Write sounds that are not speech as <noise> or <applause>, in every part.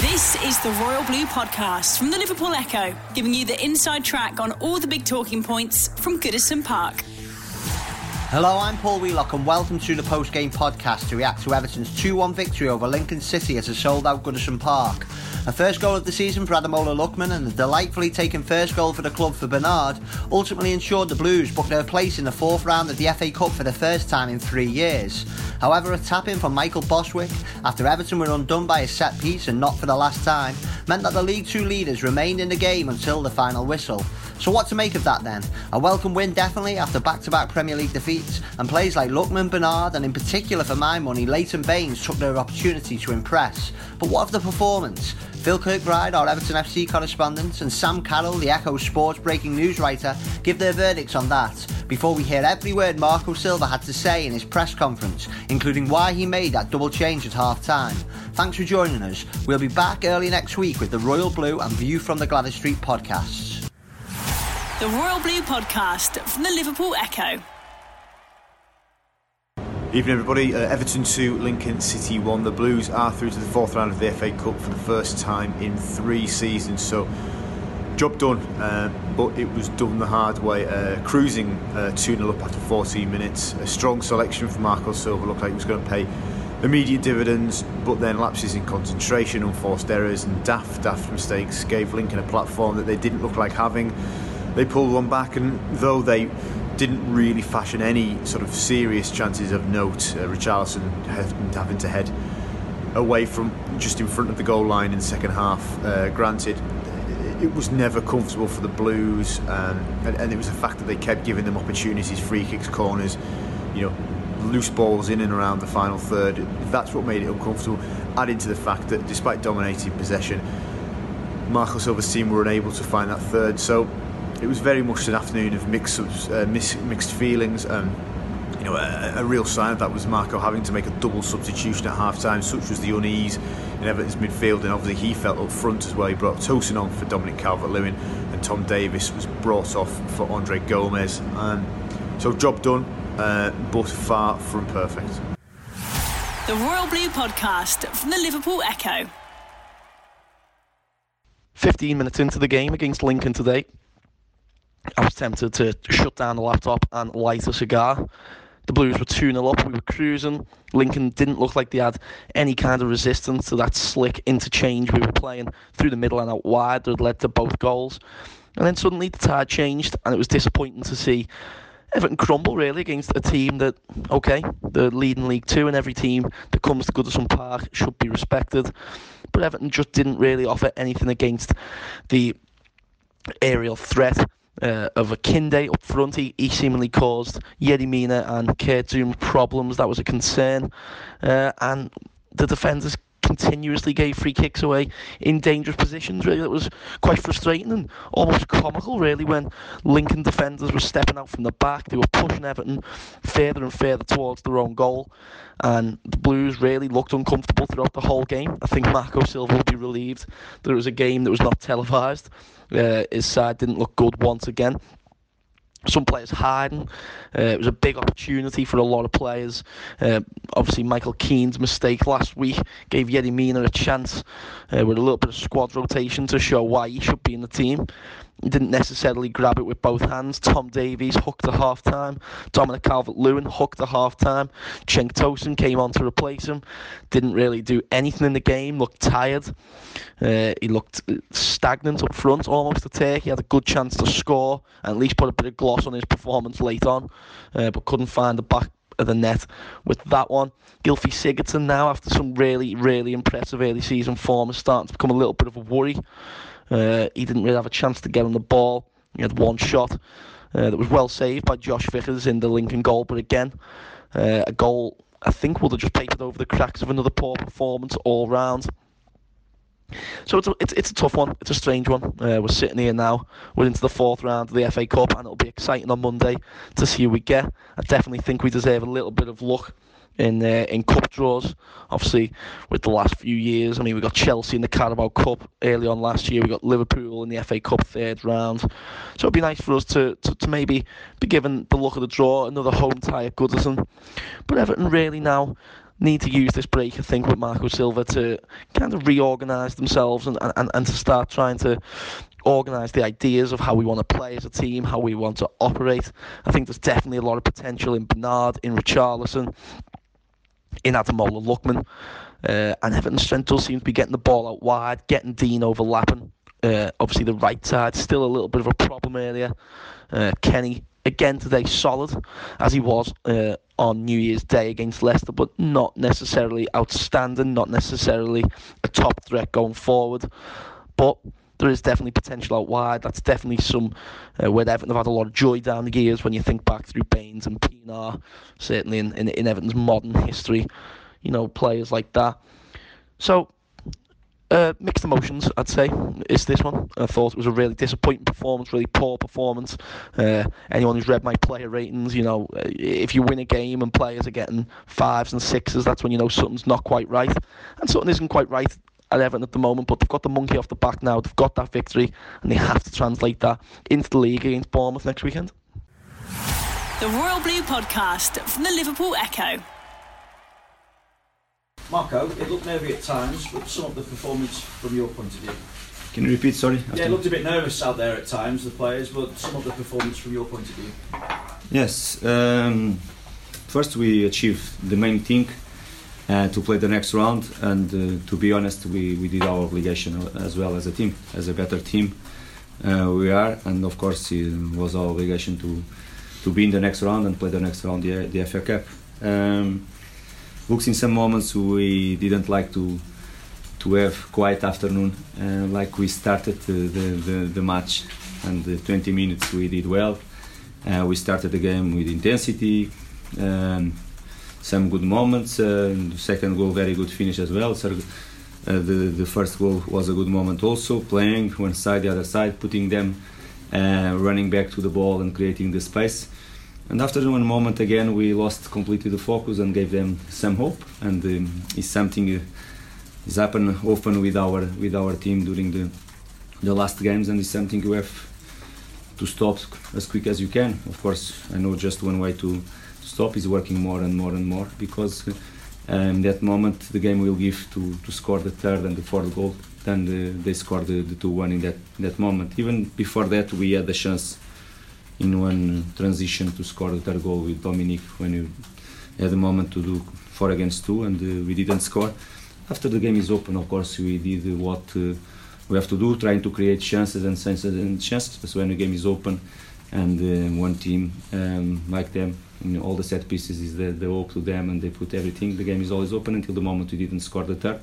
This is the Royal Blue Podcast from the Liverpool Echo, giving you the inside track on all the big talking points from Goodison Park. Hello, I'm Paul Wheelock and welcome to the post game podcast to react to Everton's 2 1 victory over Lincoln City at a sold out Goodison Park. A first goal of the season for Ademola Lookman and the delightfully taken first goal for the club for Bernard ultimately ensured the Blues booked their place in the fourth round of the FA Cup for the first time in three years. However, a tap in from Michael Bostwick after Everton were undone by a set piece and not for the last time meant that the League Two leaders remained in the game until the final whistle. So, what to make of that then? A welcome win, definitely, after back to back Premier League defeats, and players like Lookman, Bernard, and in particular for my money, Leighton Baines took their opportunity to impress. But what of the performance? Phil Kirkbride, our Everton FC correspondent, and Sam Carroll, the Echo Sports breaking news writer, give their verdicts on that before we hear every word Marco Silva had to say in his press conference, including why he made that double change at half time. Thanks for joining us. We'll be back early next week with the Royal Blue and View from the Gladys Street podcasts. The Royal Blue Podcast from the Liverpool Echo. Evening, everybody. Uh, Everton 2, Lincoln City 1. The Blues are through to the fourth round of the FA Cup for the first time in three seasons. So, job done, uh, but it was done the hard way. Uh, cruising uh, 2 0 up after 14 minutes. A strong selection from Marco Silva looked like he was going to pay immediate dividends, but then lapses in concentration, unforced errors, and daft, daft mistakes gave Lincoln a platform that they didn't look like having they pulled one back, and though they didn't really fashion any sort of serious chances of note, uh, Richarlison having to head away from just in front of the goal line in the second half. Uh, granted, it was never comfortable for the Blues, um, and, and, it was the fact that they kept giving them opportunities, free kicks, corners, you know, loose balls in and around the final third. That's what made it uncomfortable. Added to the fact that despite dominating possession, Marco Silva's team were unable to find that third. So it was very much an afternoon of mixed uh, mixed feelings. Um, you know, a, a, real sign of that was Marco having to make a double substitution at half time, such was the unease in Everton's midfield, and obviously he felt up front as well. He brought Tosun on for Dominic Calvert Lewin, and Tom Davies was brought off for Andre Gomes. Um, so, job done, uh, but far from perfect. The Royal Blue Podcast from the Liverpool Echo. 15 minutes into the game against Lincoln today, I was tempted to shut down the laptop and light a cigar. The Blues were 2 0 up, we were cruising. Lincoln didn't look like they had any kind of resistance to that slick interchange we were playing through the middle and out wide that led to both goals. And then suddenly the tide changed, and it was disappointing to see Everton crumble really against a team that, okay, the leading League Two, and every team that comes to Goodison Park should be respected. But Everton just didn't really offer anything against the aerial threat uh, of Akinde up front. He, he seemingly caused Yerry Mina and Kurt problems. That was a concern. Uh, and the defenders continuously gave free kicks away in dangerous positions. Really, it was quite frustrating and almost comical. Really, when Lincoln defenders were stepping out from the back, they were pushing Everton further and further towards their own goal, and the Blues really looked uncomfortable throughout the whole game. I think Marco Silva will be relieved that it was a game that was not televised. Uh, his side didn't look good once again some players hiding. Uh, it was a big opportunity for a lot of players. Uh, obviously, Michael Keane's mistake last week gave Yerry Mina a chance uh, with a little bit of squad rotation to show why he should be in the team. Didn't necessarily grab it with both hands. Tom Davies hooked at half time. Dominic Calvert Lewin hooked at half time. Cenk Tosun came on to replace him. Didn't really do anything in the game, looked tired. Uh, he looked stagnant up front, almost a take. He had a good chance to score and at least put a bit of gloss on his performance late on, uh, but couldn't find the back of the net with that one. Gylfi Sigurdsson now, after some really, really impressive early season form, is starting to become a little bit of a worry. Uh, he didn't really have a chance to get on the ball. He had one shot uh, that was well saved by Josh Vickers in the Lincoln goal, but again, uh, a goal I think would have just papered over the cracks of another poor performance all round. So it's a, it's, it's a tough one. It's a strange one. Uh, we're sitting here now. We're into the fourth round of the FA Cup, and it'll be exciting on Monday to see who we get. I definitely think we deserve a little bit of luck in uh, in cup draws. Obviously, with the last few years, I mean, we got Chelsea in the Carabao Cup early on last year. We got Liverpool in the FA Cup third round. So it'd be nice for us to, to, to maybe be given the luck of the draw, another home tie at Goodison. But Everton really now need to use this break, I think, with Marco Silva to kind of reorganise themselves and, and, and to start trying to organise the ideas of how we want to play as a team, how we want to operate. I think there's definitely a lot of potential in Bernard, in Richarlison, in Ademola Lookman. Uh, and Everton's strength does seem to be getting the ball out wide, getting Digne overlapping. Uh, obviously, the right side still a little bit of a problem earlier. Uh, Kenny again today solid as he was uh, on New Year's Day against Leicester, but not necessarily outstanding, not necessarily a top threat going forward. But there is definitely potential out wide. That's definitely some uh, where Everton have had a lot of joy down the years when you think back through Baines and Pienaar, certainly in, in, in Everton's modern history. You know, players like that. So uh, mixed emotions, I'd say, is this one. I thought it was a really disappointing performance, really poor performance. Uh, anyone who's read my player ratings, you know, uh, if you win a game and players are getting fives and sixes, that's when you know something's not quite right. And something isn't quite right at Everton at the moment, but they've got the monkey off the back now. They've got that victory, and they have to translate that into the league against Bournemouth next weekend. The Royal Blue Podcast from the Liverpool Echo. Marco, it looked nervy at times, but some of the performance from your point of view. Can you repeat? Sorry. Yeah, it looked a bit nervous out there at times, the players, but some of the performance from your point of view. Yes. Um, first, we achieved the main thing to play the next round, and uh, to be honest, we, we did our obligation as well as a team, as a better team. Uh, we are, and of course, it was our obligation to to be in the next round and play the next round, the, the FA Cup. Um, looks in some moments we didn't like to to have quiet afternoon uh, like we started the, the, the, match and the 20 minutes we did well uh, we started the game with intensity um, some good moments the second goal very good finish as well so, uh, the, the first goal was a good moment also playing one side the other side putting them uh, running back to the ball and creating the space and after one moment again, we lost completely the focus and gave them some hope. And um, it's something uh, is happened often with our with our team during the the last games, and it's something you have to stop as quick as you can. Of course, I know just one way to stop is working more and more and more because um, that moment the game will give to, to score the third and the fourth goal. Then the, they scored the, the two one in that that moment. Even before that, we had the chance in one transition to score the third goal with Dominic when you had a moment to do four against two and uh, we didn't score. After the game is open, of course, we did what uh, we have to do, trying to create chances and chances and chances. So when the game is open and uh, one team um, like them, you know, all the set pieces is the, the hope to them and they put everything. The game is always open until the moment we didn't score the third.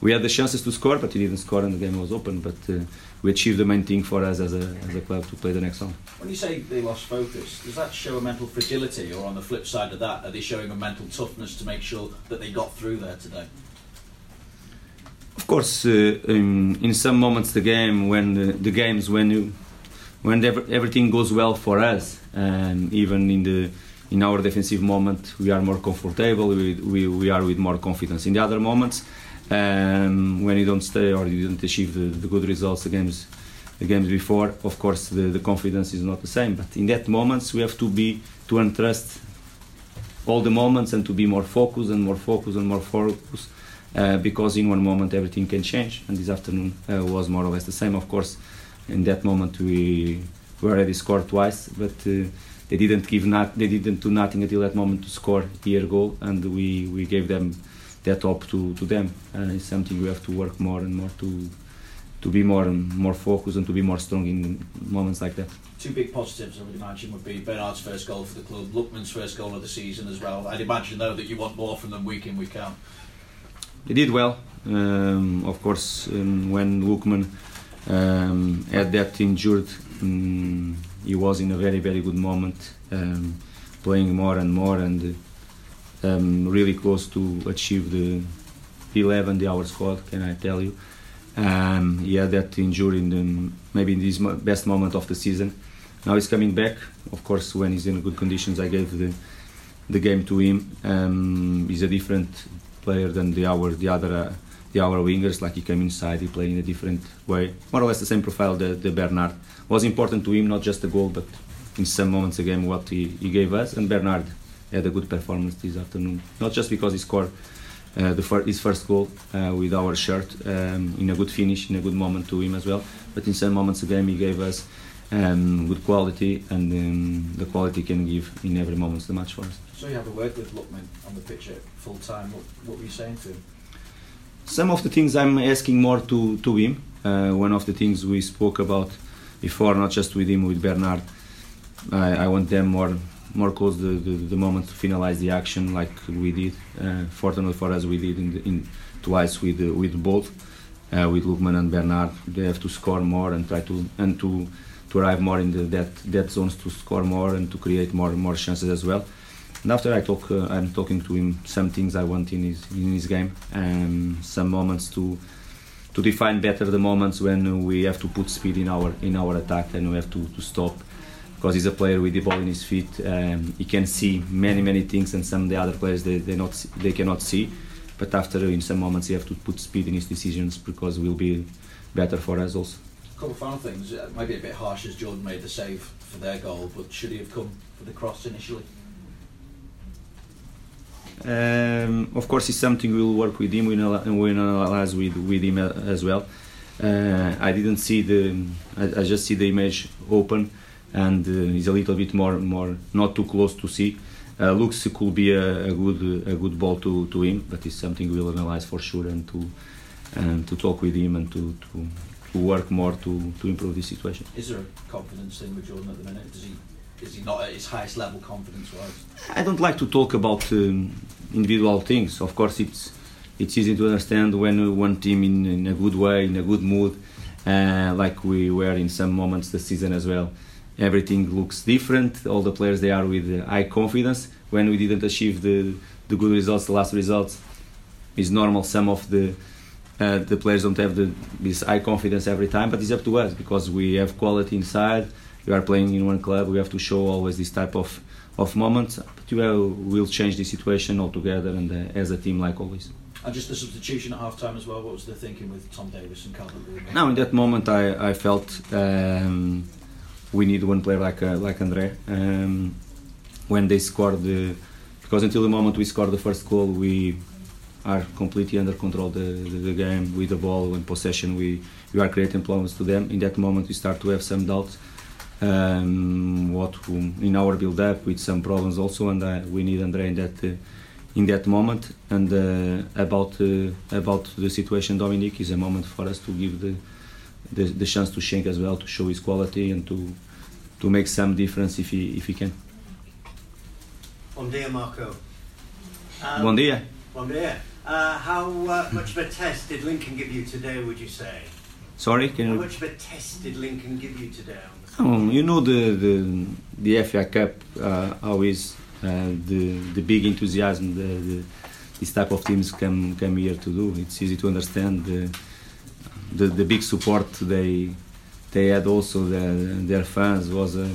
We had the chances to score, but we didn't score and the game was open. But uh, we achieved the main thing for us as a, as a club to play the next round. When you say they lost focus, does that show a mental fragility, or on the flip side of that, are they showing a mental toughness to make sure that they got through there today? Of course, uh, in, in, some moments the game, when the, the games, when you, when everything goes well for us, and even in the in our defensive moment, we are more comfortable. We, we, we are with more confidence. In the other moments, um, when you don't stay or you don't achieve the, the, good results the games the games before of course the, the confidence is not the same but in that moments we have to be to entrust all the moments and to be more focused and more focused and more focused uh, because in one moment everything can change and this afternoon uh, was more or less the same of course in that moment we, we already scored twice but uh, they didn't give not they didn't do nothing until that moment to score their goal and we, we gave them that up to, to them. And it's something we have to work more and more to to be more more focused and to be more strong in moments like that. Two big positives, I would imagine, would be Bernard's first goal for the club, Lookman's first goal of the season as well. I'd imagine though that you want more from them week in week out. They did well, um, of course. Um, when Lookman um, had that injured, um, he was in a very very good moment, um, playing more and more and um, really close to achieve the 11 the hour squad can I tell you? Um, he had that injury in the, maybe in his best moment of the season. Now he's coming back. Of course when he's in good conditions I gave the the game to him. Um, he's a different player than the our the other uh, the our wingers like he came inside he played in a different way more or less the same profile the, the Bernard was important to him not just the goal but in some moments the game what he, he gave us and Bernard had a good performance this afternoon. Not just because he scored uh, the fir- his first goal uh, with our shirt um, in a good finish, in a good moment to him as well. But in some moments the game, he gave us um, good quality, and um, the quality can give in every moment the match for us. So you have a word with Lookman on the pitch at full time. What, what were you saying to him? Some of the things I'm asking more to, to him. Uh, one of the things we spoke about before, not just with him, with Bernard. I, I want them more more close the, the, the moment to finalize the action like we did. Uh, fortunately for us, we did in, the, in twice with uh, with both, uh, with Lookman and Bernard. They have to score more and try to and to to arrive more in the that that zones to score more and to create more more chances as well. And after I talk, uh, I'm talking to him some things I want in his in his game, and some moments to to define better the moments when we have to put speed in our in our attack and we have to, to stop because he's a player with the ball in his feet. Um, he can see many many things and some of the other players they they not they cannot see. But after in some moments you have to put speed in his decisions because will be better for us also. A couple of final things. It might be a bit harsh as Jordan made the save for their goal, but should he have come for the cross initially? Um, of course, it's something we'll work with him. We will analyze with with him as well. Uh, I didn't see the. I, I, just see the image open, and uh, a little bit more more not too close to see. Uh, looks it could be a, a, good a good ball to, to him, but it's something we'll analyze for sure and to and to talk with him and to, to, to work more to, to improve this situation. Is there a confidence thing with Jordan at the minute? Does he is he not at his highest level confidence wise? I don't like to talk about um, individual things. Of course, it's it's easy to understand when one team in, in a good way, in a good mood, uh, like we were in some moments the season as well. Everything looks different. All the players they are with high confidence. When we didn't achieve the the good results, the last results, is normal. Some of the uh, the players don't have the, this high confidence every time, but it's up to us because we have quality inside you are playing in one club, we have to show always this type of, of moments. But you will change the situation altogether and uh, as a team, like always. And just the substitution at half time as well, what was the thinking with Tom Davies and Calvert Lewin? Now, in that moment, I, I felt um, we need one player like uh, like Andre. Um, when they scored the. Because until the moment we scored the first goal, we are completely under control the, the, the game with the ball and possession. We, we are creating problems to them. In that moment, we start to have some doubts um, what in our build up with some problems also, and uh, we need Andre in that uh, in that moment. And uh, about uh, about the situation, Dominic is a moment for us to give the, the, the chance to Cenk as well to show his quality and to to make some difference if he if he can. Bon dia, Marco. Um, bon dia. Bon dia. Uh, how uh, much of a test did Lincoln give you today? Would you say? Sorry, can how you? much of a test did Lincoln give you today? Oh, you know the the, the FA Cup uh, always uh, the the big enthusiasm the, the, this type of teams come come here to do. It's easy to understand the the, the big support they they had also the, their fans was a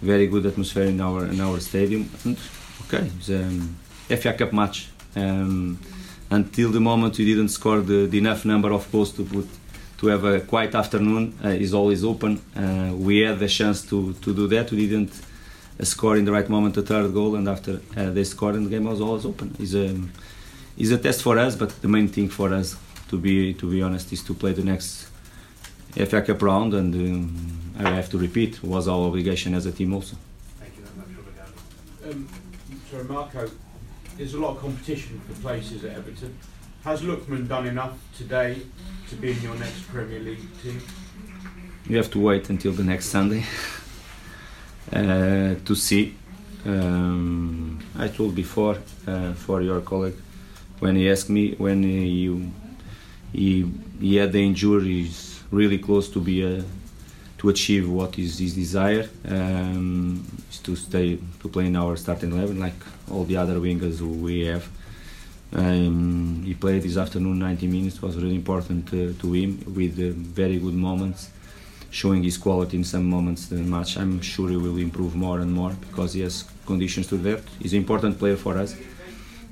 very good atmosphere in our in our stadium. And okay, it's a FA Cup match. Um, until the moment we didn't score the, the enough number of goals to put to have a quiet afternoon uh, is always open. Uh, we had the chance to, to do that. We didn't score in the right moment the third goal, and after uh, they scored, and the game was always open. It's a, it's a test for us, but the main thing for us, to be to be honest, is to play the next FA Cup round, and um, I have to repeat, was our obligation as a team also. Thank you very much, Robert um, Sorry, Marco, there's a lot of competition for places at Everton. Has Lookman done enough today to be in your next Premier League team? You have to wait until the next Sunday <laughs> uh, to see. Um, I told before uh, for your colleague when he asked me when he he, he had the injuries really close to be a, to achieve what is his desire um, is to stay to play in our starting eleven like all the other wingers we have. Um, he played this afternoon 90 minutes. It was really important uh, to him with uh, very good moments, showing his quality in some moments in the match. I'm sure he will improve more and more because he has conditions to that. He's an important player for us.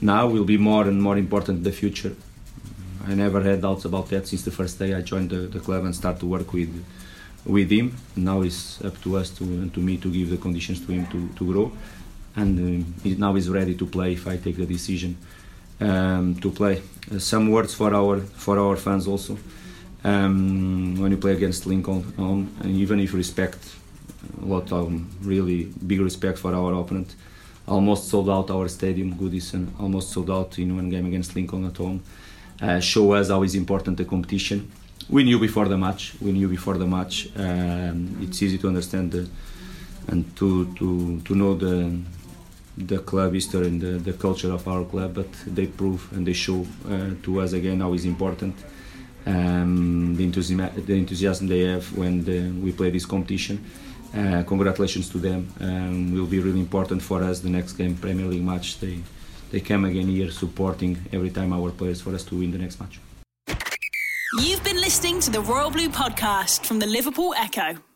Now will be more and more important in the future. I never had doubts about that since the first day I joined the, the club and started to work with with him. Now it's up to us to and to me to give the conditions to him to, to grow, and uh, he now he's ready to play if I take the decision um, to play. Uh, some words for our for our fans also. Um, when you play against Lincoln, on, and even if respect a lot of really big respect for our opponent. Almost sold out our stadium, Goodison. Almost sold out in one game against Lincoln at home. Uh, show us how is important the competition. We knew before the match. We knew before the match. Um, it's easy to understand the, and to to to know the the club history and the, the culture of our club. But they prove and they show uh, to us again how is important um, the, enthusiasm, the enthusiasm they have when the, we play this competition. Uh, congratulations to them. Um, will be really important for us the next game, Premier League match. They they come again here supporting every time our players for us to win the next match. You've been listening to the Royal Blue podcast from the Liverpool Echo.